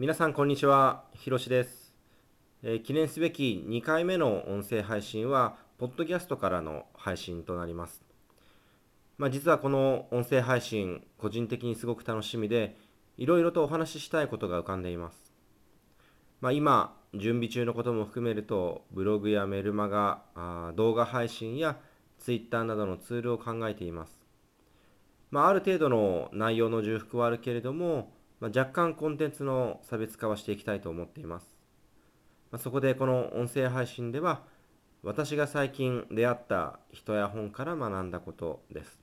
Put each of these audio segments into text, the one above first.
皆さんこんにちは、ひろしです、えー記念すべき2回目の音声配信は、ポッドキャストからの配信となります。まあ、実はこの音声配信、個人的にすごく楽しみで、いろいろとお話ししたいことが浮かんでいます。まあ、今、準備中のことも含めると、ブログやメルマガ、あ動画配信やツイッターなどのツールを考えています。まあ、ある程度の内容の重複はあるけれども、まあ、若干コンテンツの差別化はしていきたいと思っています。まあ、そこでこの音声配信では、私が最近出会った人や本から学んだことです。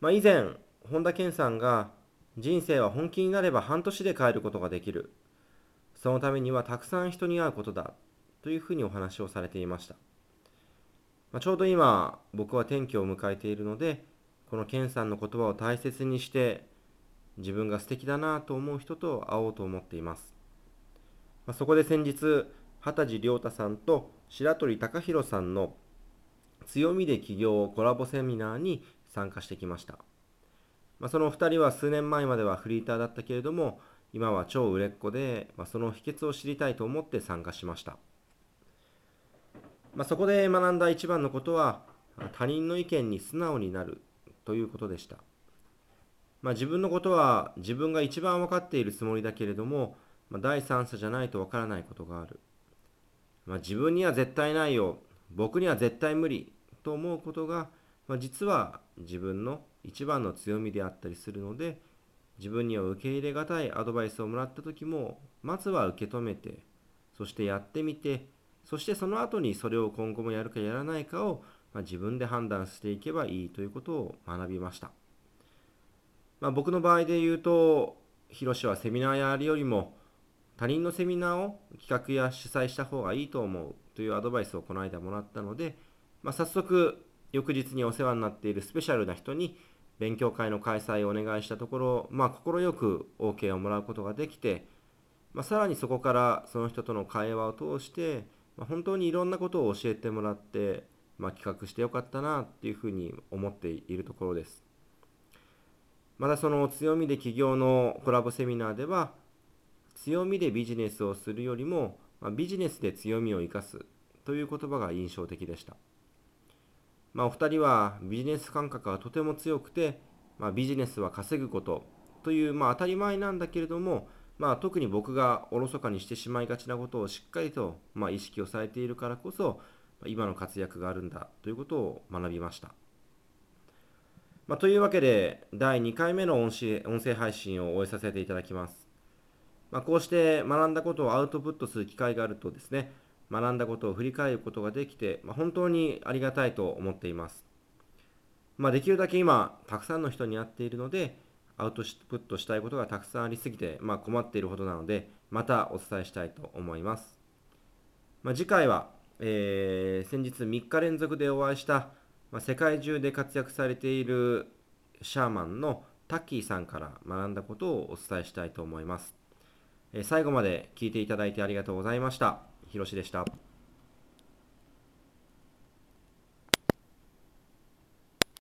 まあ、以前、本田健さんが人生は本気になれば半年で変えることができる。そのためにはたくさん人に会うことだ。というふうにお話をされていました。まあ、ちょうど今、僕は転機を迎えているので、この健さんの言葉を大切にして、自分が素敵だなと思う人と会おうと思っています。まあ、そこで先日、畑地亮太さんと白鳥貴弘さんの強みで起業コラボセミナーに参加してきました。まあ、そのお二人は数年前まではフリーターだったけれども、今は超売れっ子で、まあ、その秘訣を知りたいと思って参加しました。まあ、そこで学んだ一番のことは、他人の意見に素直になるということでした。まあ、自分のことは自分が一番分かっているつもりだけれども、まあ、第三者じゃないと分からないことがある。まあ、自分には絶対ないよ、僕には絶対無理と思うことが、まあ、実は自分の一番の強みであったりするので、自分には受け入れがたいアドバイスをもらった時も、まずは受け止めて、そしてやってみて、そしてその後にそれを今後もやるかやらないかを、まあ、自分で判断していけばいいということを学びました。まあ、僕の場合で言うと、ヒロシはセミナーやるよりも、他人のセミナーを企画や主催した方がいいと思うというアドバイスをこの間もらったので、まあ、早速、翌日にお世話になっているスペシャルな人に勉強会の開催をお願いしたところ、まあ、快く OK をもらうことができて、まあ、さらにそこからその人との会話を通して、まあ、本当にいろんなことを教えてもらって、まあ、企画してよかったなっていうふうに思っているところです。またその強みで起業のコラボセミナーでは、強みでビジネスをするよりも、まあ、ビジネスで強みを生かすという言葉が印象的でした。まあ、お二人はビジネス感覚がとても強くて、まあ、ビジネスは稼ぐことという、まあ、当たり前なんだけれども、まあ、特に僕がおろそかにしてしまいがちなことをしっかりと、まあ、意識をされているからこそ、今の活躍があるんだということを学びました。まあ、というわけで、第2回目の音声音声配信を終えさせていただきます。まあ、こうして学んだことをアウトプットする機会があるとですね、学んだことを振り返ることができて、まあ、本当にありがたいと思っています。まあ、できるだけ今、たくさんの人に会っているので、アウトプットしたいことがたくさんありすぎて、まあ、困っているほどなので、またお伝えしたいと思います。ま、次回は、えー先日3日連続でお会いした、まあ、世界中で活躍されているシャーマンのタッキーさんから学んだことをお伝えしたいと思います。え最後まで聞いていただいてありがとうございました。ひろしでした。